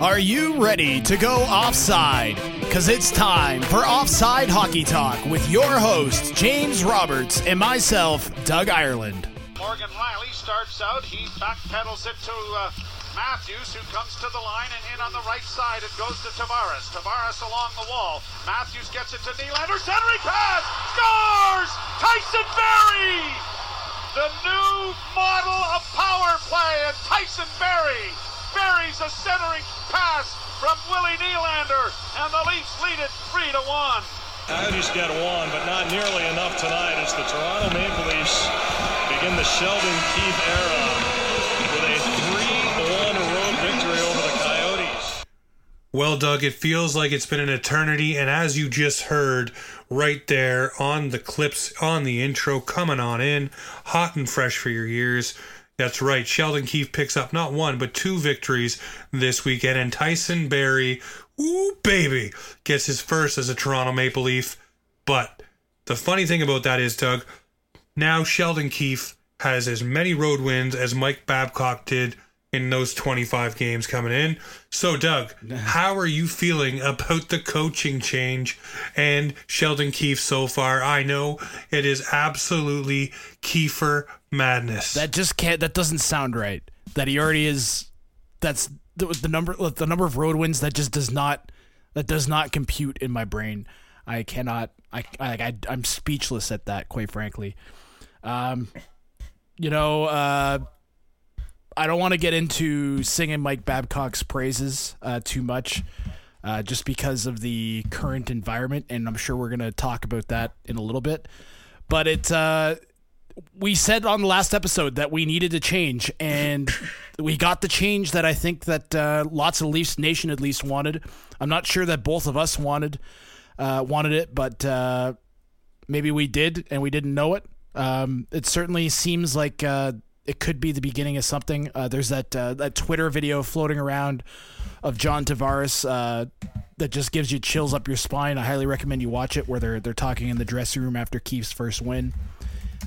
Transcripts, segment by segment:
Are you ready to go offside? Because it's time for Offside Hockey Talk with your host, James Roberts, and myself, Doug Ireland. Morgan Rielly starts out. He backpedals it to uh, Matthews, who comes to the line and in on the right side. It goes to Tavares. Tavares along the wall. Matthews gets it to Nylander. Centering pass! Scores! Tyson Barrie! The new model of power play and Tyson Barrie buries a centering pass from Willie Nylander, and the Leafs lead it 3 to 1. Coyotes get one, but not nearly enough tonight as the Toronto Maple Leafs begin the Sheldon Keefe era with a 3-1 road victory over the Coyotes. Well, Doug, it feels like it's been an eternity, and as you just heard right there on the clips on the intro, coming on in, hot and fresh for your ears. That's right. Sheldon Keefe picks up not one, but two victories this weekend. And Tyson Barrie, ooh, baby, gets his first as a Toronto Maple Leaf. But the funny thing about that is, Doug, now Sheldon Keefe has as many road wins as Mike Babcock did in those 25 games coming in. So, Doug, how are you feeling about the coaching change and Sheldon Keefe so far? I know it is absolutely Kiefer madness. That just can't. That doesn't sound right. That he already is. That's the, the number. The number of road wins that just does not. That does not compute in my brain. I cannot. I. I. I I'm speechless at that. Quite frankly. Um. You know. Uh. I don't want to get into singing Mike Babcock's praises uh, too much, uh, just because of the current environment, and I'm sure we're going to talk about that in a little bit. But it, uh, we said on the last episode that we needed to change, and we got the change that I think that uh, lots of Leafs Nation at least wanted. I'm not sure that both of us wanted uh, wanted it, but uh, maybe we did, and we didn't know it. Um, it certainly seems like it could be the beginning of something. Uh, there's that uh, that Twitter video floating around of John Tavares uh, that just gives you chills up your spine. I highly recommend you watch it, where they're they're talking in the dressing room after Keefe's first win.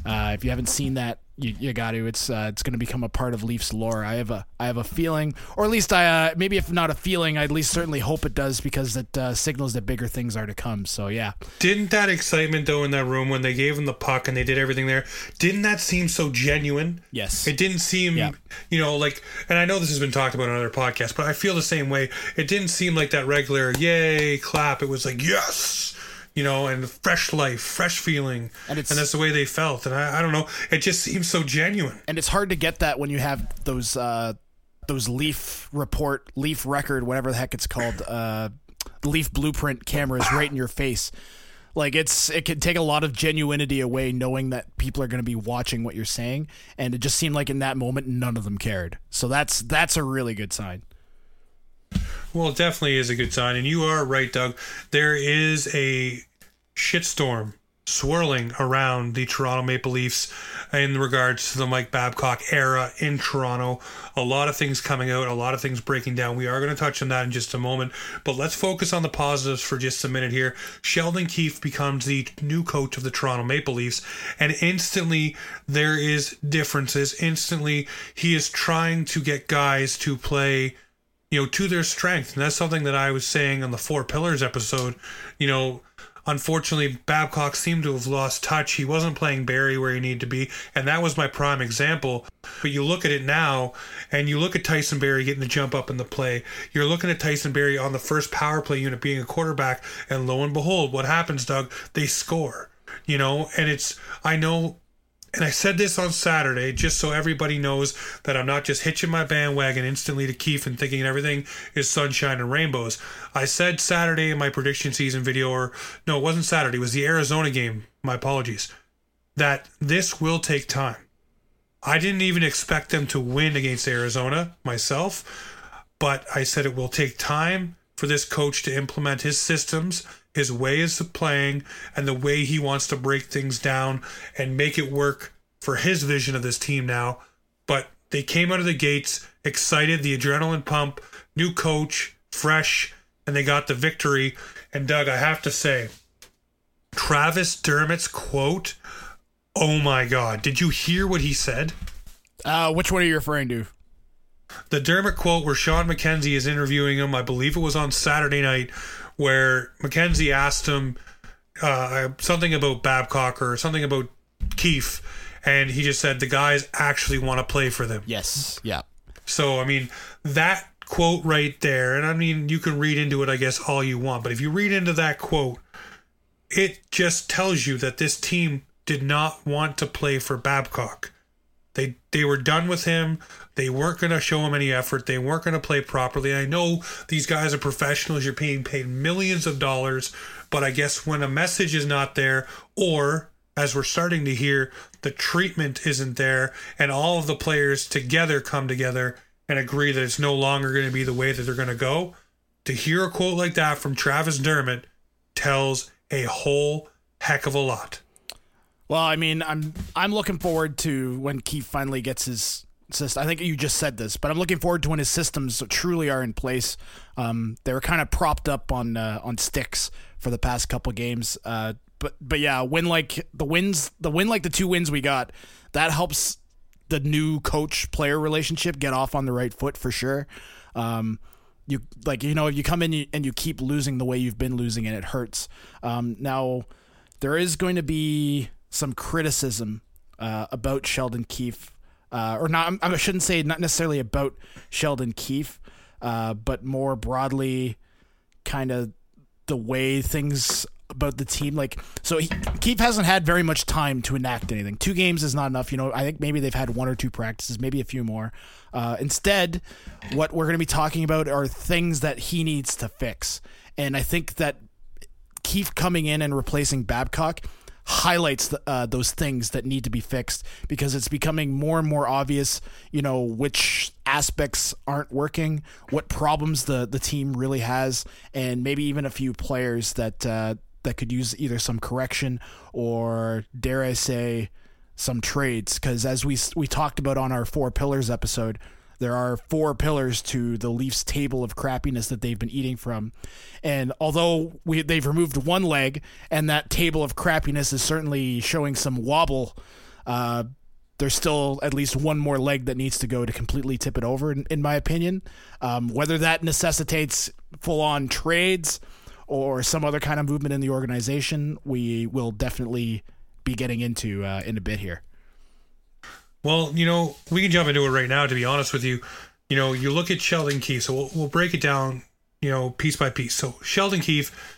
Uh, if you haven't seen that, you, you got to. It's uh, it's going to become a part of Leafs lore. I have a I have a feeling, or at least I uh, maybe if not a feeling, I at least certainly hope it does because it uh, signals that bigger things are to come. So yeah, Didn't that excitement though in that room when they gave him the puck and they did everything there? Didn't that seem so genuine? yes, It didn't seem, Yeah. you know, like, and I know this has been talked about on other podcasts, but I feel the same way. It didn't seem like that regular yay clap. It was like yes, you know, and fresh life, fresh feeling, And it's- that's the way they felt. And I, I don't know, it just seems so genuine. and it's hard to get that when you have those uh, those Leaf report, Leaf record, whatever the heck it's called, uh, Leaf blueprint cameras right in your face. Like it's it can take a lot of genuinity away knowing that people are going to be watching what you're saying, and it just seemed like in that moment none of them cared. So that's that's a really good sign. Well, it definitely is a good sign. And you are right, Doug. There is a shitstorm swirling around the Toronto Maple Leafs in regards to the Mike Babcock era in Toronto. A lot of things coming out, a lot of things breaking down. We are going to touch on that in just a moment. But let's focus on the positives for just a minute here. Sheldon Keefe becomes the new coach of the Toronto Maple Leafs, and instantly there is differences. Instantly, he is trying to get guys to play you know, to their strength. And that's something that I was saying on the Four Pillars episode. You know, unfortunately, Babcock seemed to have lost touch. He wasn't playing Barrie where he needed to be. And that was my prime example. But you look at it now, and you look at Tyson Barrie getting the jump up in the play. You're looking at Tyson Barrie on the first power play unit being a quarterback. And lo and behold, what happens, Doug? They score. You know, and it's, I know and I said this on Saturday just so everybody knows that I'm not just hitching my bandwagon instantly to Keefe and thinking everything is sunshine and rainbows. I said Saturday in my prediction season video, or no, it wasn't Saturday, it was the Arizona game. My apologies. That this will take time. I didn't even expect them to win against Arizona myself, but I said it will take time for this coach to implement his systems, his ways of playing, and the way he wants to break things down and make it work for his vision of this team now. But they came out of the gates excited, the adrenaline pump, new coach, fresh, and they got the victory. And Doug, I have to say, Travis Dermott's quote, oh my God, did you hear what he said? Uh, which one are you referring to? the Dermott quote where Sean McKenzie is interviewing him, I believe it was on Saturday night, where Mackenzie asked him uh, something about Babcock or something about Keefe, and he just said the guys actually want to play for them. Yes. Yeah. So I mean that quote right there, and I mean you can read into it, I guess, all you want, but if you read into that quote, it just tells you that this team did not want to play for Babcock. They they were done with him. They weren't going to show him any effort. They weren't going to play properly. I know these guys are professionals. You're being paid millions of dollars, but I guess when a message is not there, or as we're starting to hear, the treatment isn't there, and all of the players together come together and agree that it's no longer going to be the way that they're going to go. To hear a quote like that from Travis Dermott tells a whole heck of a lot. Well, I mean, I'm I'm looking forward to when Keefe finally gets his system. I think you just said this, but I'm looking forward to when his systems truly are in place. Um, they were kind of propped up on uh, on sticks for the past couple games. Uh, but but yeah, win like the wins, the win like the two wins we got, that helps the new coach player relationship get off on the right foot for sure. Um, you like you know if you come in and you keep losing the way you've been losing and it hurts. Um, now there is going to be some criticism uh, about Sheldon Keefe, uh, or not. I shouldn't say not necessarily about Sheldon Keefe, uh, but more broadly, kind of the way things about the team. Like, so he, Keefe hasn't had very much time to enact anything. Two games is not enough. You know, I think maybe they've had one or two practices, maybe a few more. Uh, instead, what we're going to be talking about are things that he needs to fix. And I think that Keefe coming in and replacing Babcock highlights the, uh, those things that need to be fixed because it's becoming more and more obvious, you know, which aspects aren't working, what problems the the team really has, and maybe even a few players that uh, that could use either some correction or dare I say some trades. Because as we we talked about on our four pillars episode there are four pillars to the Leafs table of crappiness that they've been eating from. And although we, they've removed one leg, and that table of crappiness is certainly showing some wobble, uh, there's still at least one more leg that needs to go to completely tip it over, in, in my opinion. Um, whether that necessitates full on trades or some other kind of movement in the organization, we will definitely be getting into uh, in a bit here. Well, you know, we can jump into it right now. To be honest with you, you know, you look at Sheldon Keefe. So we'll, we'll break it down, you know, piece by piece. So Sheldon Keefe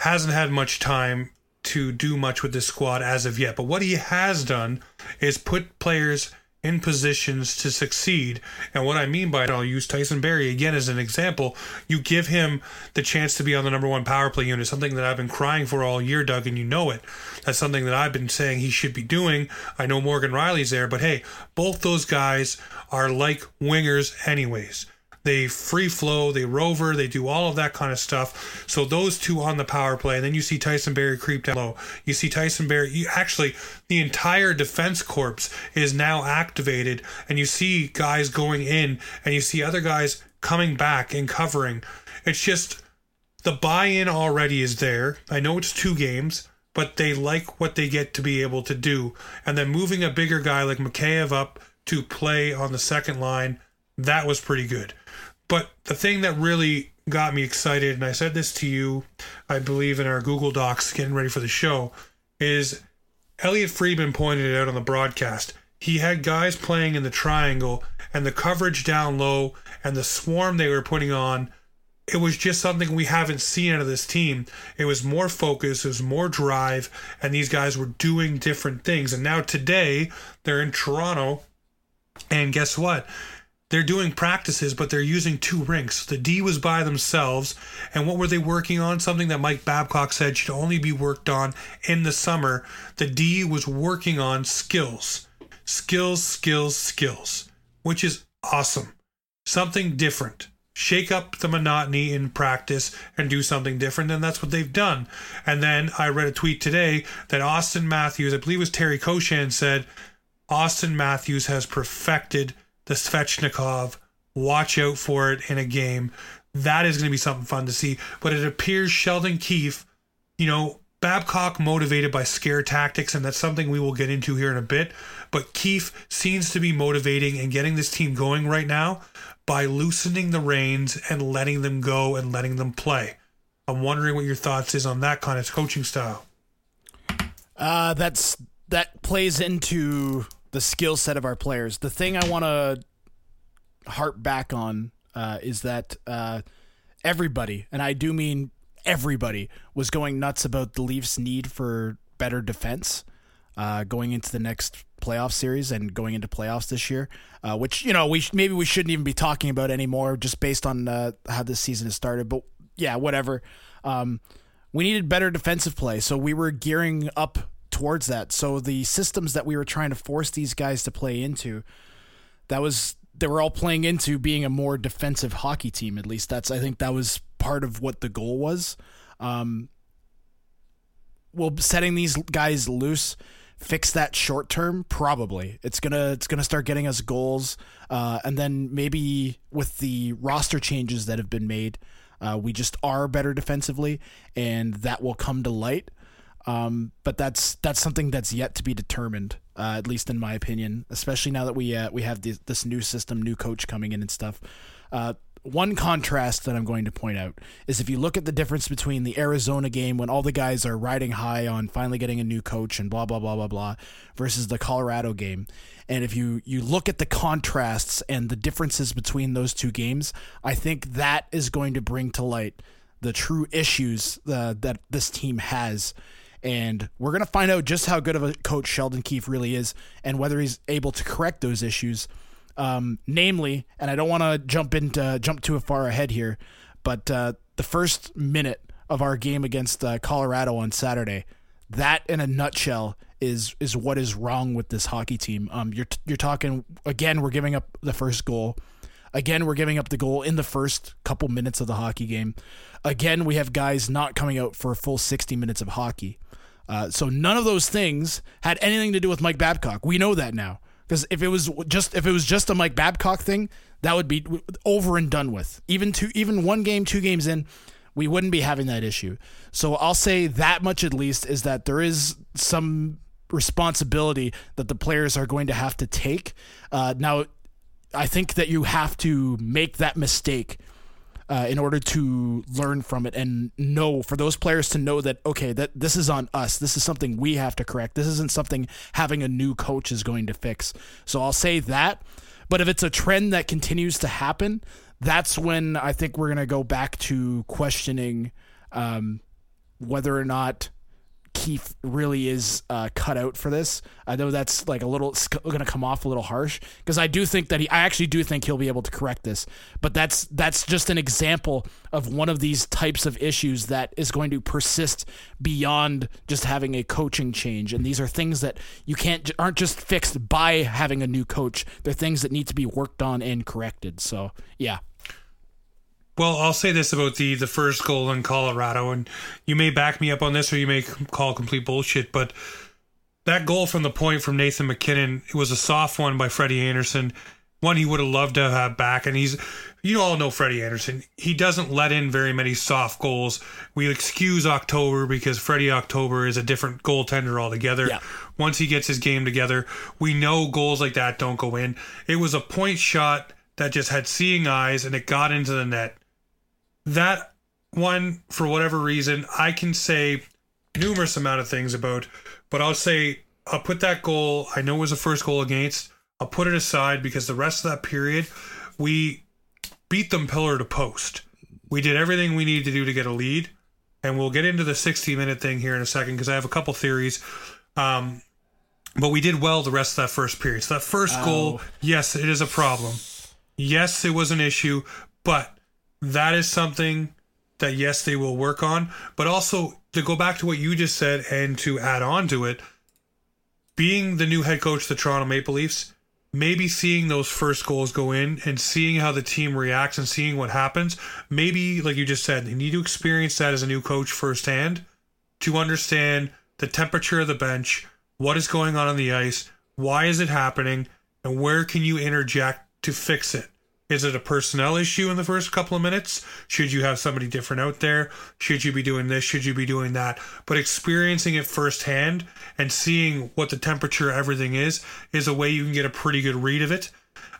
hasn't had much time to do much with this squad as of yet. But what he has done is put players in positions to succeed. And what I mean by it, I'll use Tyson Barrie again as an example. You give him the chance to be on the number one power play unit, something that I've been crying for all year, Doug, and you know it. That's something that I've been saying he should be doing. I know Morgan Rielly's there, but hey, both those guys are like wingers, anyways. They free flow, they rover, they do all of that kind of stuff. So those two on the power play, and then you see Tyson Barrie creep down low. You see Tyson Barrie. You actually the entire defense corps is now activated, and you see guys going in, and you see other guys coming back and covering. It's just the buy-in already is there. I know it's two games, but they like what they get to be able to do. And then moving a bigger guy like Mikheyev up to play on the second line, that was pretty good. But the thing that really got me excited, and I said this to you, I believe, in our Google Docs getting ready for the show, is Elliotte Friedman pointed it out on the broadcast. He had guys playing in the triangle and the coverage down low and the swarm they were putting on. It was just something we haven't seen out of this team. It was more focus, it was more drive, and these guys were doing different things. And now today, they're in Toronto, and guess what? They're doing practices, but they're using two rinks. The D was by themselves. And what were they working on? Something that Mike Babcock said should only be worked on in the summer. The D was working on skills. Skills, skills, skills, which is awesome. Something different. Shake up the monotony in practice and do something different. And that's what they've done. And then I read a tweet today that Auston Matthews, I believe it was Terry Koshan, said Auston Matthews has perfected the Svechnikov. Watch out for it in a game. That is going to be something fun to see. But it appears Sheldon Keefe, you know, Babcock motivated by scare tactics, and that's something we will get into here in a bit. But Keefe seems to be motivating and getting this team going right now by loosening the reins and letting them go and letting them play. I'm wondering what your thoughts is on that kind of coaching style. Uh, that's that plays into the skill set of our players. The thing I want to harp back on uh, is that uh, everybody, and I do mean everybody was going nuts about the Leafs' need for better defense uh, going into the next playoff series and going into playoffs this year, uh, which you know we sh- maybe we shouldn't even be talking about anymore, just based on uh, how this season has started. But yeah, whatever. Um, we needed better defensive play, so we were gearing up towards that. So the systems that we were trying to force these guys to play into, that was they were all playing into being a more defensive hockey team. At least that's I think that was part of what the goal was. Um, well, setting these guys loose fix that short term probably it's gonna it's gonna start getting us goals uh, and then maybe with the roster changes that have been made uh, we just are better defensively and that will come to light um, but that's that's something that's yet to be determined uh, at least in my opinion especially now that we uh, we have this, this new system new coach coming in and stuff uh, one contrast that I'm going to point out is if you look at the difference between the Arizona game when all the guys are riding high on finally getting a new coach and blah blah blah blah blah versus the Colorado game. And if you you look at the contrasts and the differences between those two games, I think that is going to bring to light the true issues uh, that this team has. And we're going to find out just how good of a coach Sheldon Keefe really is and whether he's able to correct those issues um, namely, and I don't want to jump into jump too far ahead here, but uh, the first minute of our game against uh, Colorado on Saturday, that in a nutshell is is what is wrong with this hockey team. Um, you're you're talking again. We're giving up the first goal. Again, we're giving up the goal in the first couple minutes of the hockey game. Again, we have guys not coming out for a full 60 minutes of hockey. Uh, so none of those things had anything to do with Mike Babcock. We know that now. Because if it was just if it was just a Mike Babcock thing, that would be over and done with. Even two, even one game, two games in, we wouldn't be having that issue. So I'll say that much at least is that there is some responsibility that the players are going to have to take. Uh, now, I think that you have to make that mistake uh, in order to learn from it and know for those players to know that okay that this is on us. This is something we have to correct. This isn't something having a new coach is going to fix. So i'll say that. But if it's a trend that continues to happen that's when i think we're going to go back to questioning um, whether or not Keefe really is uh, cut out for this. I know that's like a little going to come off a little harsh because I do think that he, I actually do think he'll be able to correct this. But that's that's just an example of one of these types of issues that is going to persist beyond just having a coaching change. And these are things that you can't aren't just fixed by having a new coach. They're things that need to be worked on and corrected. So yeah, well, I'll say this about the the first goal in Colorado, and you may back me up on this, or you may call complete bullshit, but that goal from the point from Nathan MacKinnon, it was a soft one by Freddie Andersen, one he would have loved to have back, and he's you all know Freddie Andersen. He doesn't let in very many soft goals. We excuse October because Freddie October is a different goaltender altogether. Yeah. Once he gets his game together, we know goals like that don't go in. It was a point shot that just had seeing eyes and it got into the net that one for whatever reason i can say numerous amount of things about but i'll say i'll put that goal i know it was the first goal against i'll put it aside because the rest of that period we beat them pillar to post. We did everything we needed to do to get a lead and we'll get into the 60 minute thing here in a second because i have a couple theories. Um, but we did well the rest of that first period. So that first goal yes it is a problem. Yes it was an issue but that is something that yes they will work on. But also to go back to what you just said and to add on to it being the new head coach of the Toronto Maple Leafs maybe seeing those first goals go in and seeing how the team reacts and seeing what happens maybe like you just said you need to experience that as a new coach firsthand to understand the temperature of the bench what is going on on the ice why is it happening and where can you interject to fix it Is it a personnel issue in the first couple of minutes? Should you have somebody different out there? Should you be doing this? Should you be doing that? But experiencing it firsthand and seeing what the temperature everything is is a way you can get a pretty good read of it.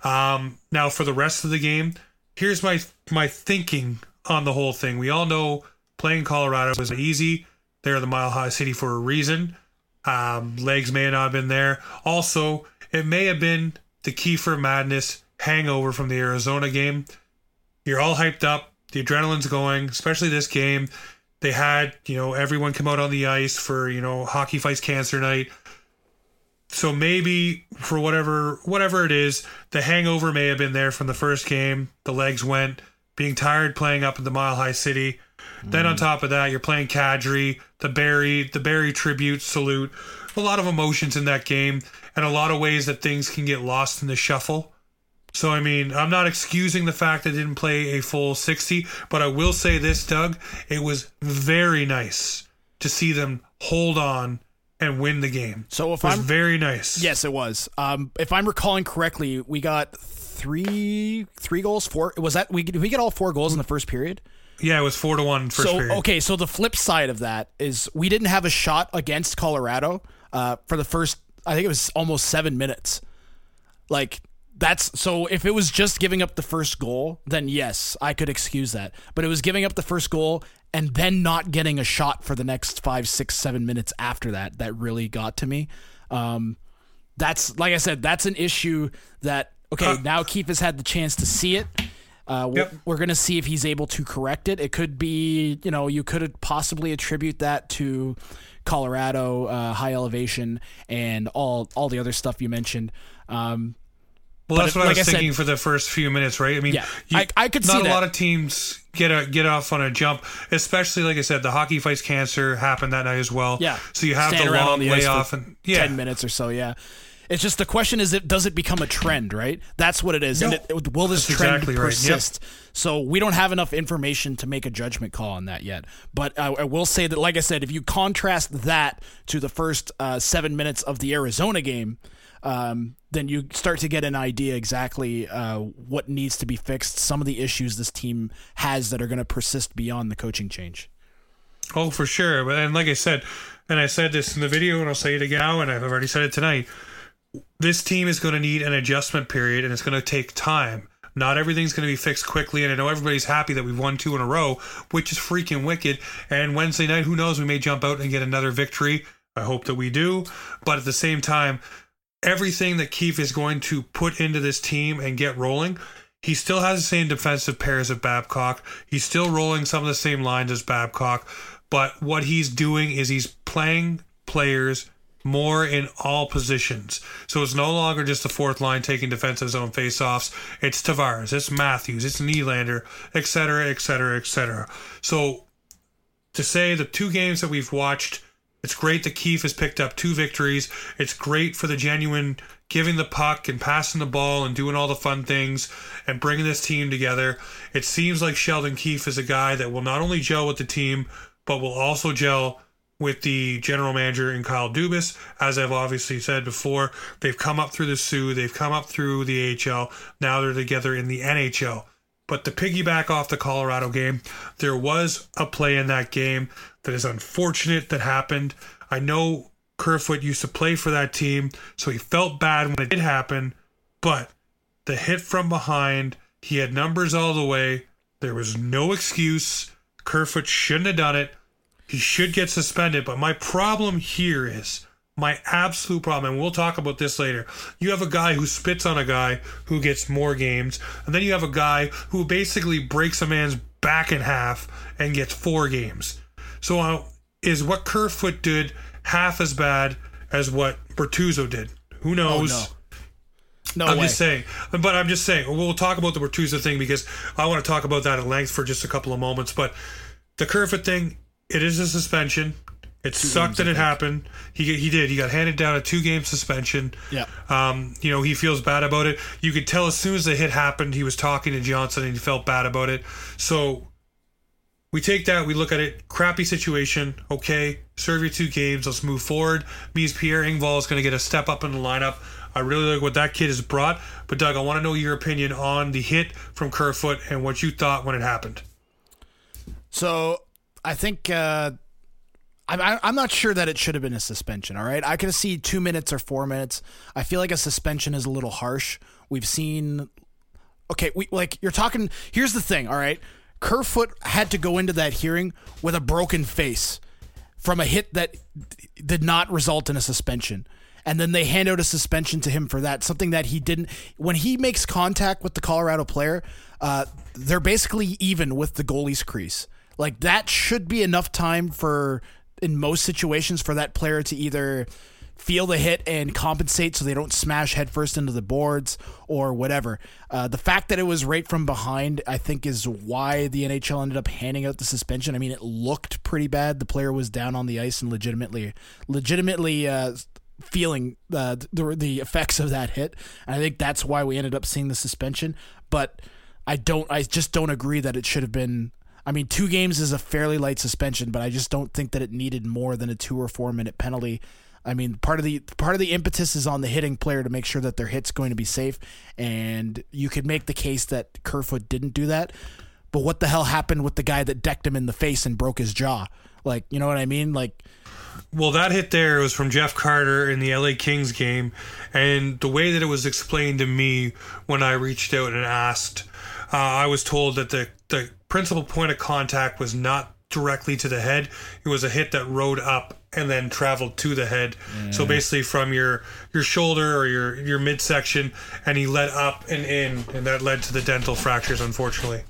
Um, now, for the rest of the game, here's my my thinking on the whole thing. We all know playing Colorado was easy. They're the Mile High City for a reason. Um, legs may not have been there. Also, it may have been the Kiefer Madness hangover from the Arizona game. You're all hyped up. The adrenaline's going, especially this game. They had, you know, everyone come out on the ice for, you know, hockey fights cancer night. So maybe for whatever whatever it is, the hangover may have been there from the first game. The legs went, being tired playing up in the Mile High City. Mm. Then on top of that, you're playing Kadri, the Barrie, the Barrie tribute salute. A lot of emotions in that game, and a lot of ways that things can get lost in the shuffle. So, I mean, I'm not excusing the fact that I didn't play a full 60, but I will say this, Doug. It was very nice to see them hold on and win the game. So, if it was I'm very nice. Yes, it was. Um, if I'm recalling correctly, we got three three goals. Four was that we did we get all four goals in the first period? Yeah, it was four to one first so period. okay, so the flip side of that is we didn't have a shot against Colorado uh, for the first. I think it was almost seven minutes. Like that's so if it was just giving up the first goal, then yes, I could excuse that. But it was giving up the first goal and then not getting a shot for the next five, six, seven minutes after that that really got to me. Um, that's like I said, that's an issue that okay, uh, now Keefe has had the chance to see it. Uh, yep. We're going to see if he's able to correct it. It could be, you know, you could possibly attribute that to Colorado, uh, high elevation, and all all the other stuff you mentioned. Um, well, that's what like I was I thinking said, for the first few minutes, right? I mean, yeah, you, I, I, could not see a that. lot of teams get a get off on a jump, especially like I said, the hockey fights cancer happened that night as well. Yeah, so you have Stand the long the layoff and yeah, ten minutes or so. Yeah, it's just the question is, it does it become a trend, right? That's what it is, no, and it, will this trend exactly persist? Right. Yep. So we don't have enough information to make a judgment call on that yet. But I, I will say that, like I said, if you contrast that to the first uh, seven minutes of the Arizona game um, then you start to get an idea exactly uh, what needs to be fixed, some of the issues this team has that are going to persist beyond the coaching change. Oh, for sure. And like I said, and I said this in the video, and I'll say it again now, and I've already said it tonight. This team is going to need an adjustment period, and it's going to take time. Not everything's going to be fixed quickly, and I know everybody's happy that we've won two in a row, which is freaking wicked. And Wednesday night, who knows, we may jump out and get another victory. I hope that we do. But at the same time, everything that Keefe is going to put into this team and get rolling, he still has the same defensive pairs of Babcock. He's still rolling some of the same lines as Babcock. But what he's doing is he's playing players more in all positions. So it's no longer just the fourth line taking defensive zone faceoffs. It's Tavares, it's Matthews, it's Nylander, etc., etc., etc. So to say the two games that we've watched it's great that Keefe has picked up two victories. It's great for the genuine giving the puck and passing the ball and doing all the fun things and bringing this team together. It seems like Sheldon Keefe is a guy that will not only gel with the team, but will also gel with the general manager and Kyle Dubas. As I've obviously said before, they've come up through the Soo, they've come up through the AHL. Now they're together in the NHL. But to piggyback off the Colorado game, there was a play in that game that is unfortunate that happened. I know Kerfoot used to play for that team, so he felt bad when it did happen, but the hit from behind, he had numbers all the way. There was no excuse. Kerfoot shouldn't have done it. He should get suspended. But my problem here is my absolute problem, and we'll talk about this later. You have a guy who spits on a guy who gets more games, and then you have a guy who basically breaks a man's back in half and gets four games. So uh, is what Kerfoot did half as bad as what Bortuzzo did? Who knows? Oh, no. No I'm way. just saying, but I'm just saying. We'll talk about the Bortuzzo thing because I want to talk about that at length for just a couple of moments. But the Kerfoot thing, it is a suspension. It two sucked that it happened. He he did. He got handed down a two game suspension. Yeah. Um, you know, he feels bad about it. You could tell as soon as the hit happened, he was talking to Johnson and he felt bad about it. So we take that, we look at it, crappy situation. Okay, serve your two games. Let's move forward. Means Pierre Engvall is going to get a step up in the lineup. I really like what that kid has brought. But Doug, I want to know your opinion on the hit from Kerfoot and what you thought when it happened. So I think uh, I'm I'm not sure that it should have been a suspension. All right, I could see two minutes or four minutes. I feel like a suspension is a little harsh. We've seen. Okay, we like you're talking. Here's the thing. All right, Kerfoot had to go into that hearing with a broken face from a hit that did not result in a suspension. And then they hand out a suspension to him for that, something that he didn't. When he makes contact with the Colorado player, uh, they're basically even with the goalie's crease. Like that should be enough time for, in most situations, for that player to either feel the hit and compensate so they don't smash headfirst into the boards or whatever. Uh, the fact that it was right from behind, I think, is why the NHL ended up handing out the suspension. I mean, it looked pretty bad. The player was down on the ice and legitimately, legitimately. Uh, feeling uh, the the effects of that hit and i think that's why we ended up seeing the suspension but i don't i just don't agree that it should have been I mean, two games is a fairly light suspension, but I just don't think that it needed more than a two or four minute penalty. I mean, part of the part of the impetus is on the hitting player to make sure that their hit's going to be safe, and you could make the case that Kerfoot didn't do that. But what the hell happened with the guy that decked him in the face and broke his jaw? Like, you know what I mean? Like, well, that hit there was from Jeff Carter in the LA Kings game, and the way that it was explained to me when I reached out and asked, uh, I was told that the the principal point of contact was not directly to the head; it was a hit that rode up and then traveled to the head. So basically, from your your shoulder or your your midsection, and he led up and in, and that led to the dental fractures. Unfortunately.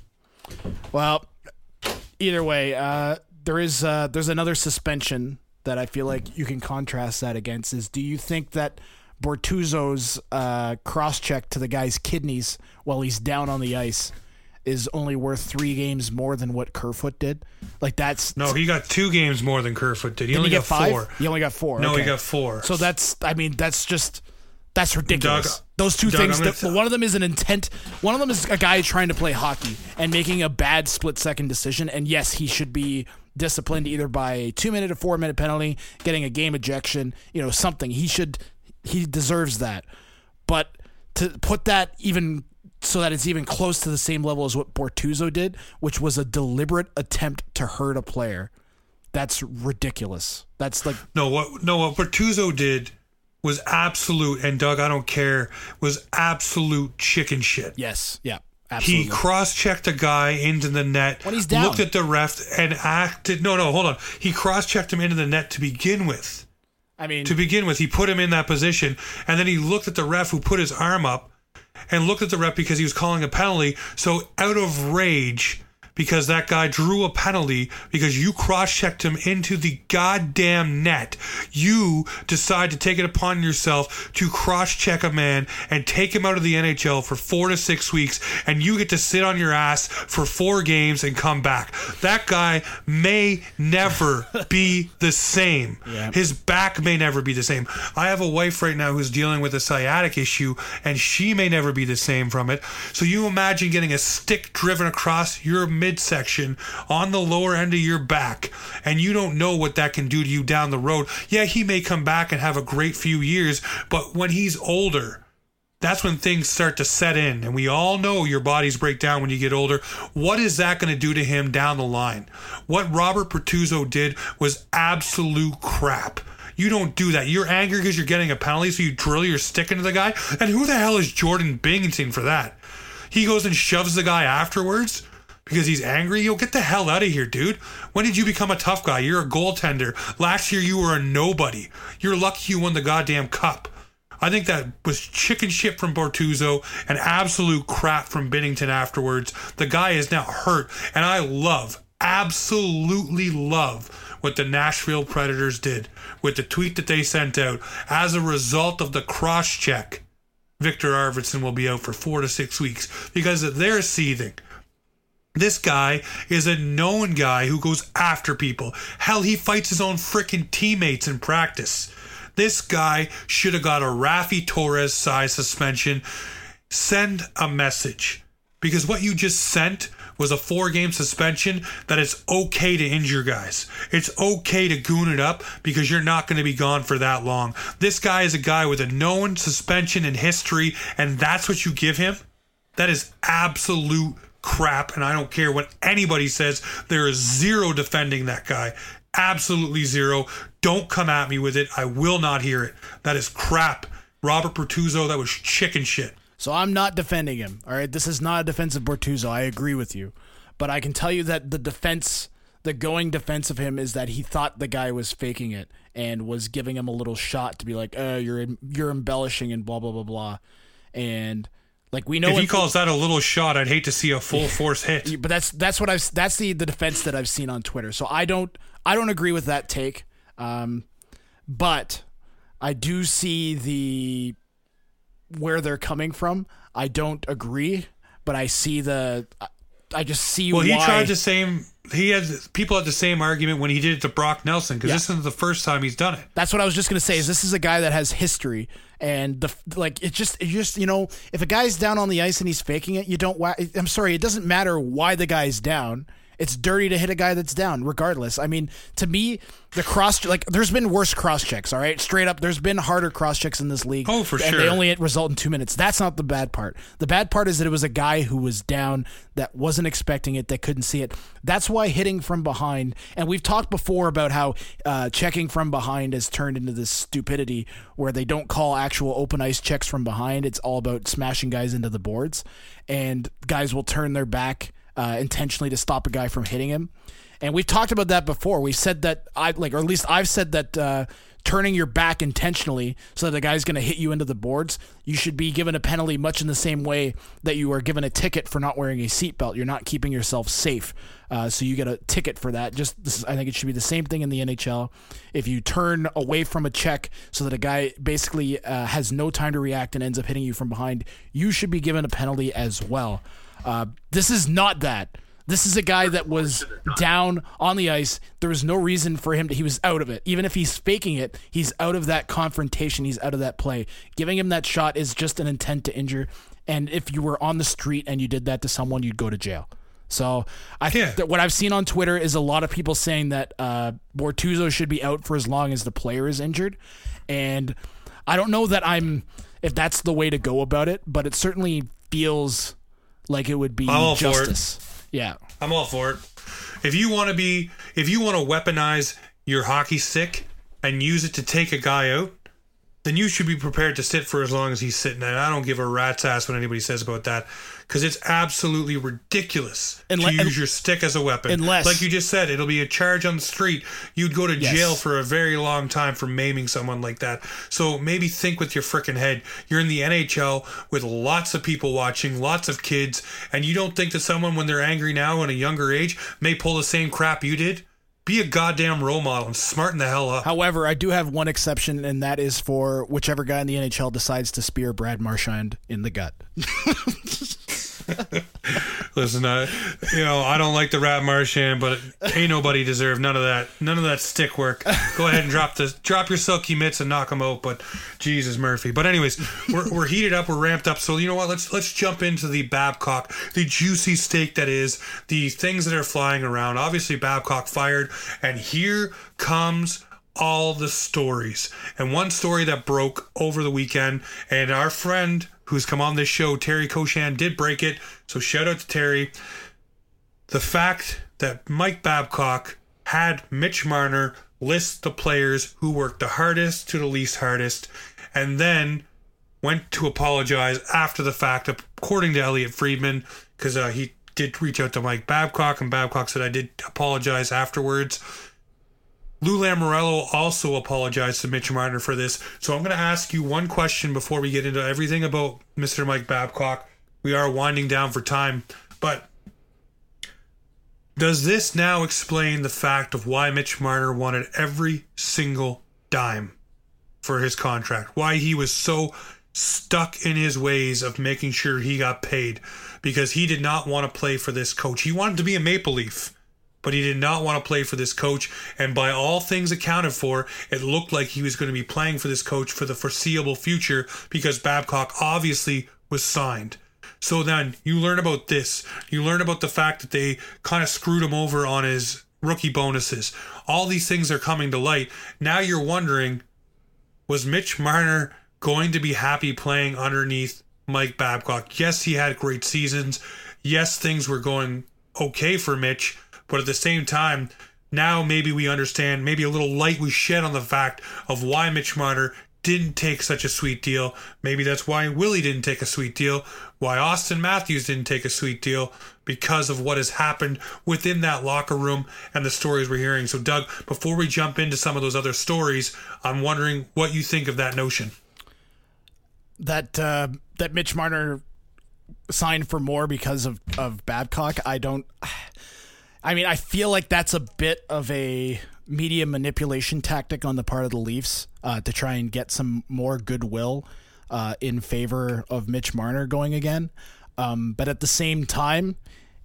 Well, either way, uh, there is uh, there's another suspension that I feel like you can contrast that against. Is do you think that Bortuzzo's uh, cross check to the guy's kidneys while he's down on the ice is only worth three games more than what Kerfoot did? Like that's No, he got two games more than Kerfoot did. He Did only he got five? four. He only got four. No, he got four. So that's, I mean, that's just, that's ridiculous. Doug- Those two Doug, things, I'm that, t- one of them is an intent, one of them is a guy trying to play hockey and making a bad split second decision. And yes, he should be disciplined either by a two minute or four minute penalty, getting a game ejection, you know, something. He should, he deserves that. But to put that even so that it's even close to the same level as what Bortuzzo did, which was a deliberate attempt to hurt a player, that's ridiculous. That's like No, what no what Bortuzzo did was absolute and Doug, I don't care, was absolute chicken shit. Yes. Yeah. He cross-checked a guy into the net. When he's down. Looked at the ref and acted. No, no, hold on. He cross-checked him into the net to begin with. I mean, To begin with, he put him in that position, and then he looked at the ref who put his arm up, and looked at the ref because he was calling a penalty. So out of rage, because that guy drew a penalty because you cross-checked him into the goddamn net, you decide to take it upon yourself to cross-check a man and take him out of the NHL for four to six weeks, and you get to sit on your ass for four games and come back. That guy may never be the same. Yeah. His back may never be the same. I have a wife right now who's dealing with a sciatic issue, and she may never be the same from it. So you imagine getting a stick driven across your midsection on the lower end of your back, and you don't know what that can do to you down the road. Yeah, he may come back and have a great few years, but when he's older, that's when things start to set in. And we all know your bodies break down when you get older. What is that going to do to him down the line? What robert Bortuzzo did was absolute crap. You don't do that. You're angry because you're getting a penalty so you drill your stick into the guy? And who the hell is jordan Binnington for that? He goes and shoves the guy afterwards because he's angry. You'll get the hell out of here, dude. When did you become a tough guy? You're a goaltender. Last year you were a nobody. You're lucky you won the goddamn cup. I think that was chicken shit from Bortuzzo and absolute crap from Binnington afterwards. The guy is now hurt, and I love, absolutely love what the Nashville Predators did with the tweet that they sent out. As a result of the cross check, Viktor Arvidsson will be out for four to six weeks because they're seething. This guy is a known guy who goes after people. Hell, he fights his own freaking teammates in practice. This guy should have got a Raffi Torres size suspension. Send a message. Because what you just sent was a four game suspension, that it's okay to injure guys. It's okay to goon it up because you're not going to be gone for that long. This guy is a guy with a known suspension in history, and that's what you give him? That is absolute crap, and I don't care what anybody says. There is zero defending that guy. Absolutely zero. Don't come at me with it. I will not hear it. That is crap. Robert Bortuzzo, that was chicken shit. So I'm not defending him. All right, this is not a defense of Bortuzzo. I agree with you, but I can tell you that the defense, the going defense of him, is that he thought the guy was faking it and was giving him a little shot to be like, oh, you're you're embellishing and blah blah blah blah," and like we know If he calls that a little shot, I'd hate to see a full force hit. but that's that's what I've that's the the defense that I've seen on Twitter. So I don't I don't agree with that take. Um, but I do see the where they're coming from. I don't agree, but I see the I- just see Well, he why. tried the same. He had people had the same argument when he did it to Brock Nelson because Yeah. this isn't the first time he's done it. That's what I was just gonna say. Is this is a guy that has history, and the like. It just, it just you know, if a guy's down on the ice and he's faking it, you don't. I'm sorry, it doesn't matter why the guy's down. It's dirty to hit a guy that's down, regardless. I mean, to me, the cross like there's been worse cross checks. All right, straight up, there's been harder cross checks in this league. Oh, for sure. and They only result in two minutes. That's not the bad part. The bad part is that it was a guy who was down that wasn't expecting it, that couldn't see it. That's why hitting from behind, and we've talked before about how uh, checking from behind has turned into this stupidity where they don't call actual open ice checks from behind. It's all about smashing guys into the boards, and guys will turn their back uh, intentionally to stop a guy from hitting him. And we've talked about that before. We've said that I like, or at least I've said that uh, turning your back intentionally so that the guy's going to hit you into the boards, you should be given a penalty much in the same way that you are given a ticket for not wearing a seatbelt. You're not keeping yourself safe, uh, so you get a ticket for that. Just this is, I think it should be the same thing in the NHL. If you turn away from a check so that a guy basically uh, has no time to react and ends up hitting you from behind, you should be given a penalty as well. Uh, this is not that. This is a guy that was down on the ice. There was no reason for him to. He was out of it. Even if he's faking it, he's out of that confrontation. He's out of that play. Giving him that shot is just an intent to injure. And if you were on the street and you did that to someone, you'd go to jail. So I think Yeah. that what I've seen on Twitter is a lot of people saying that uh, Bortuzzo should be out for as long as the player is injured, and I don't know that I'm if that's the way to go about it, but it certainly feels like it would be I'm all for it. justice. Yeah. I'm all for it. If you want to be, if you want to weaponize your hockey stick and use it to take a guy out, then you should be prepared to sit for as long as he's sitting. And I don't give a rat's ass what anybody says about that because it's absolutely ridiculous Unle- to use your stick as a weapon. Unless- like you just said, it'll be a charge on the street. You'd go to Yes. jail for a very long time for maiming someone like that. So maybe think with your frickin' head. You're in the NHL with lots of people watching, lots of kids, and you don't think that someone, when they're angry now at a younger age, may pull the same crap you did? Be a goddamn role model and smarten the hell up. However, I do have one exception, and that is for whichever guy in the NHL decides to spear Brad Marchand in the gut. Listen, uh, you know, I don't like the Rat Marchand, but ain't nobody deserve none of that. None of that stick work. Go ahead and drop the drop your silky mitts and knock them out. But Jesus Murphy. But anyways, we're, we're heated up. We're ramped up. So you know what? Let's let's jump into the Babcock, the juicy steak that is the things that are flying around. Obviously, Babcock fired, and here comes all the stories. And one story that broke over the weekend, and our friend who's come on this show, Terry Koshan, did break it. So shout out to Terry. The fact that Mike Babcock had Mitch Marner list the players who worked the hardest to the least hardest, and then went to apologize after the fact, according to Elliotte Friedman, because uh, he did reach out to Mike Babcock, and Babcock said, I did apologize afterwards. Lou Lamoriello also apologized to Mitch Marner for this. So I'm going to ask you one question before we get into everything about Mr. Mike Babcock. We are winding down for time, but does this now explain the fact of why Mitch Marner wanted every single dime for his contract? Why he was so stuck in his ways of making sure he got paid because he did not want to play for this coach. He wanted to be a Maple Leaf but he did not want to play for this coach. And by all things accounted for, it looked like he was going to be playing for this coach for the foreseeable future because Babcock obviously was signed. So then you learn about this. You learn about the fact that they kind of screwed him over on his rookie bonuses. All these things are coming to light. Now you're wondering was Mitch Marner going to be happy playing underneath Mike Babcock? Yes, he had great seasons. Yes, things were going okay for Mitch, but at the same time, now maybe we understand, maybe a little light we shed on the fact of why Mitch Marner didn't take such a sweet deal. Maybe that's why Willie didn't take a sweet deal, why Auston Matthews didn't take a sweet deal, because of what has happened within that locker room and the stories we're hearing. So, Doug, before we jump into some of those other stories, I'm wondering what you think of that notion. That uh, that Mitch Marner signed for more because of of Babcock. I don't. I mean, I feel like that's a bit of a media manipulation tactic on the part of the Leafs uh, to try and get some more goodwill uh, in favor of Mitch Marner going again. Um, but at the same time,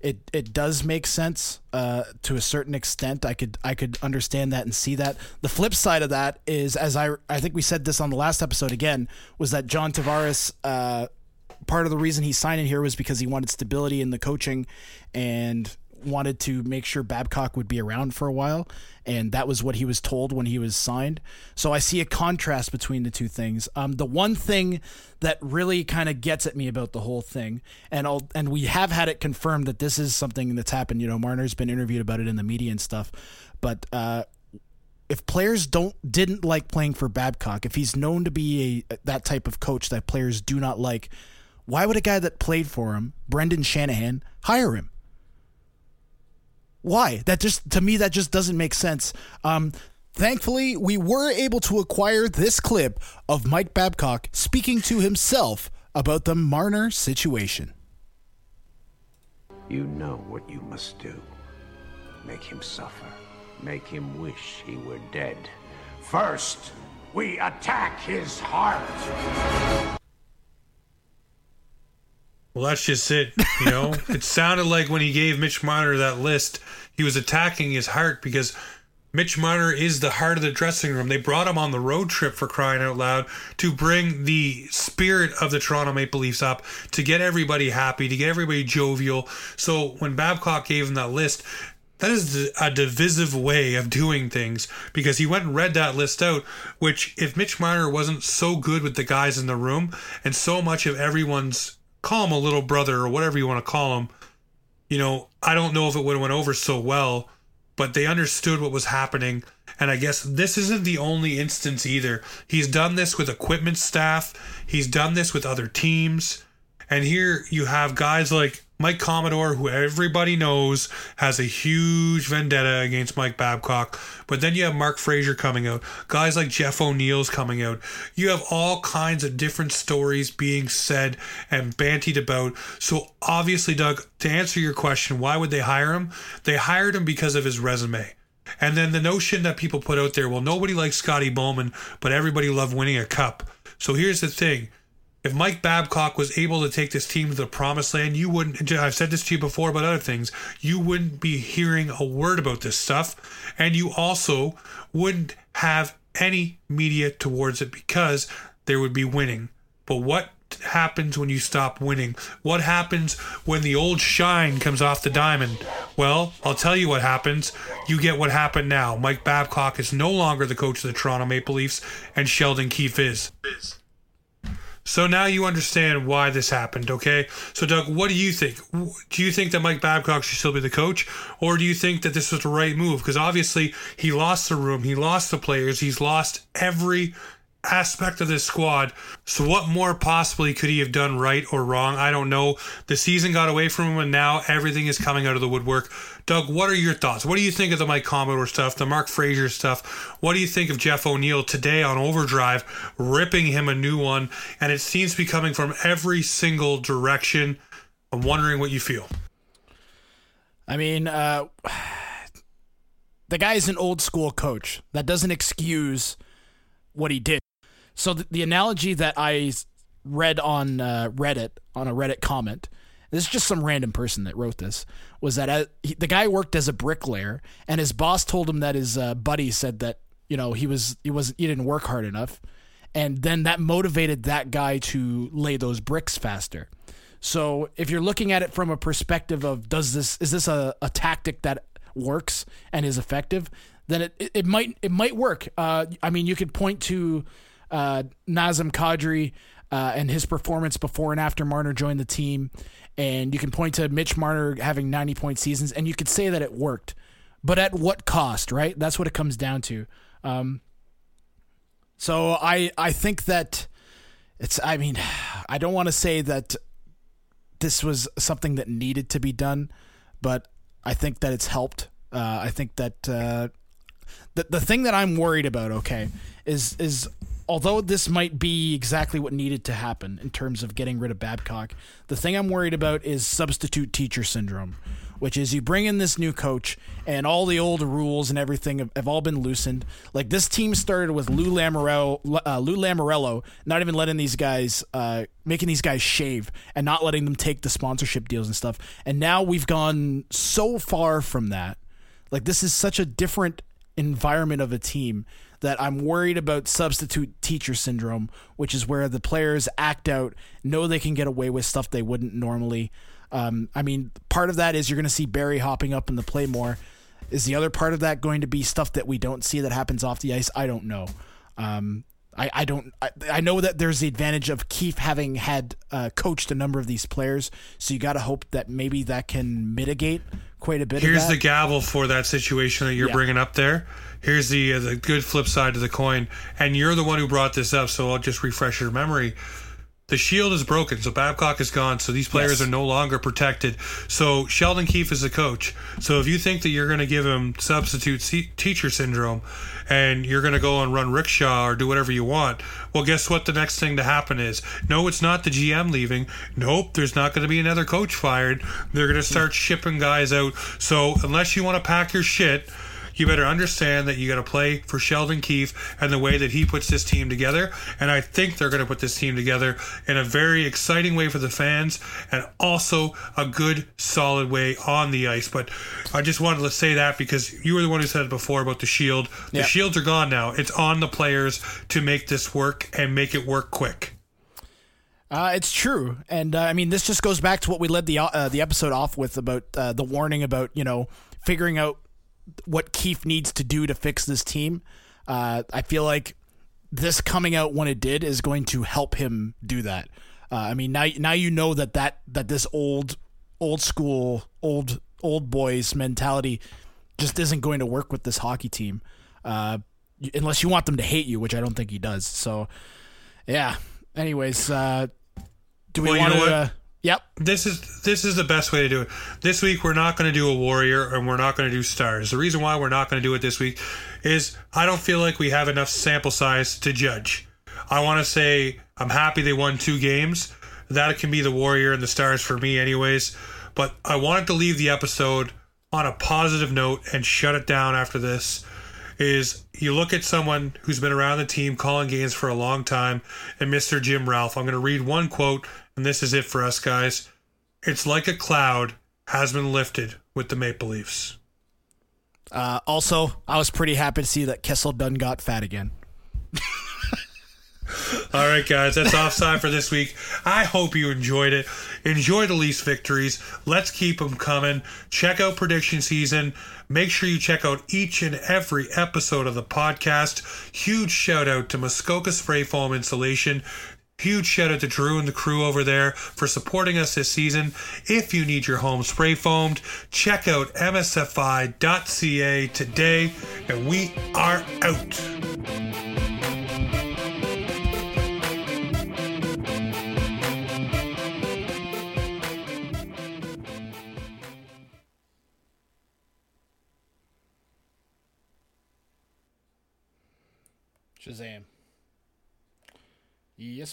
it it does make sense uh, to a certain extent. I could I could understand that and see that. The flip side of that is, as I I think we said this on the last episode again, was that John Tavares. Uh, part of the reason he signed in here was because he wanted stability in the coaching and wanted to make sure Babcock would be around for a while, and that was what he was told when he was signed. So I see a contrast between the two things. Um, the one thing that really kind of gets at me about the whole thing, and I'll, and we have had it confirmed that this is something that's happened. You know, Marner's been interviewed about it in the media and stuff, but. Uh, if players don't didn't like playing for Babcock, if he's known to be a that type of coach that players do not like, why would a guy that played for him, Brendan Shanahan, hire him? Why? That just to me that just doesn't make sense. Um, thankfully, we were able to acquire this clip of Mike Babcock speaking to himself about the Marner situation. You know what you must do. Make him suffer. Make him wish he were dead. First, we attack his heart. Well, that's just it. You know, it sounded like when he gave Mitch Marner that list, he was attacking his heart because Mitch Marner is the heart of the dressing room. They brought him on the road trip for crying out loud to bring the spirit of the Toronto Maple Leafs up, to get everybody happy, to get everybody jovial. So when Babcock gave him that list, that is a divisive way of doing things because he went and read that list out. Which, if Mitch Marner wasn't so good with the guys in the room and so much of everyone's call him a little brother or whatever you want to call him. You know, I don't know if it would have went over so well, but they understood what was happening. And I guess this isn't the only instance either. He's done this with equipment staff. He's done this with other teams. And here you have guys like Mike Commodore, who everybody knows has a huge vendetta against Mike Babcock. But then you have Mark Fraser coming out, guys like Jeff O'Neill's coming out. You have all kinds of different stories being said and bantied about. So obviously, Doug, to answer your question, why would they hire him? They hired him because of his resume. And then the notion that people put out there, well, nobody likes Scotty Bowman, but everybody loved winning a cup. So here's the thing if Mike Babcock was able to take this team to the promised land, you wouldn't. I've said this to you before about other things. You wouldn't be hearing a word about this stuff, and you also wouldn't have any media towards it because there would be winning. But what happens when you stop winning? What happens when the old shine comes off the diamond? Well, I'll tell you what happens. You get what happened now. Mike Babcock is no longer the coach of the Toronto Maple Leafs, and Sheldon Keefe is. So now you understand why this happened, okay? So, Doug, what do you think? Do you think that Mike Babcock should still be the coach, or do you think that this was the right move? Because obviously, he lost the room, he lost the players, he's lost every aspect of this squad. So, what more possibly could he have done right or wrong? I don't know. The season got away from him, and now everything is coming out of the woodwork. Doug, what are your thoughts? What do you think of the Mike Commodore stuff, the Mark Fraser stuff? What do you think of Jeff O'Neill today on Overdrive, ripping him a new one? And it seems to be coming from every single direction. I'm wondering what you feel. I mean, uh, the is an old school coach. That doesn't excuse what he did. So the, the analogy that I read on uh, Reddit on a Reddit comment. This is just some random person that wrote this. Was that uh, he, the guy worked as a bricklayer, and his boss told him that his uh, buddy said that you know he was he was he didn't work hard enough, and then that motivated that guy to lay those bricks faster. So if you're looking at it from a perspective of does this is this a, a tactic that works and is effective, then it, it, it might it might work. Uh, I mean, you could point to uh, Nazem Kadri uh, and his performance before and after Marner joined the team, and you can point to Mitch Marner having 90 point seasons, and you could say that it worked, but at what cost? Right? That's what it comes down to. Um, so I I think that it's I mean I don't want to say that this was something that needed to be done, but I think that it's helped. Uh, I think that uh, the the thing that I'm worried about, okay, is is although this might be exactly what needed to happen in terms of getting rid of Babcock, the thing I'm worried about is substitute teacher syndrome, which is you bring in this new coach and all the old rules and everything have, have all been loosened. Like this team started with Lou Lamoriello, uh, Lou Lamoriello, not even letting these guys, uh, making these guys shave and not letting them take the sponsorship deals and stuff. And now we've gone so far from that. Like this is such a different environment of a team that I'm worried about substitute teacher syndrome, which is where the players act out, know they can get away with stuff they wouldn't normally. Um, I mean, part of that is you're going to see Barrie hopping up in the play more. Is the other part of that going to be stuff that we don't see that happens off the ice? I don't know. Um, I, I don't I, I know that there's the advantage of Keefe having had uh, coached a number of these players, so you got to hope that maybe that can mitigate quite a bit. Here's of that. the gavel for that situation that you're Yeah. bringing up there. Here's the uh, the good flip side to the coin, and you're the one who brought this up, so I'll just refresh your memory. The shield is broken, so Babcock is gone, so these players Yes. are no longer protected. So Sheldon Keefe is the coach. So if you think that you're going to give him substitute se- teacher syndrome, and you're going to go and run rickshaw or do whatever you want, well, guess what? The next thing to happen is no, it's not the GM leaving. Nope, there's not going to be another coach fired. They're going to start shipping guys out. So unless you want to pack your shit, you better understand that you got to play for Sheldon Keefe and the way that he puts this team together. And I think they're going to put this team together in a very exciting way for the fans and also a good, solid way on the ice. But I just wanted to say that because you were the one who said it before about the shield. The Yeah. shields are gone now. It's on the players to make this work and make it work quick. Uh, it's true, and uh, I mean this just goes back to what we led the uh, the episode off with about uh, the warning about you know figuring out what Keefe needs to do to fix this team. Uh, I feel like this coming out when it did is going to help him do that. Uh, I mean now now you know that that that this old old school old old boys mentality just isn't going to work with this hockey team uh, unless you want them to hate you, which I don't think he does. So yeah. Anyways, uh, do we Well, want to? Yep. this is this is the best way to do it. This week we're not going to do a warrior and we're not going to do stars. The reason why we're not going to do it this week is I don't feel like we have enough sample size to judge. I want to say I'm happy they won two games. That can be the warrior and the stars for me anyways, but I wanted to leave the episode on a positive note and shut it down after this is you look at someone who's been around the team calling games for a long time and Mr. Jim Ralph. I'm going to read one quote and this is it for us guys. It's like a cloud has been lifted with the Maple Leafs. Uh, also, I was pretty happy to see that Kessel Dunn got fat again. All right, guys, that's offside for this week. I hope you enjoyed it. Enjoy the Leafs victories. Let's keep them coming. Check out prediction season. Make sure you check out each and every episode of the podcast. Huge shout out to Muskoka Spray Foam Insulation. Huge shout out to Drew and the crew over there for supporting us this season. If you need your home spray foamed, check out msfi.ca today, and we are out. Shazam. Yes.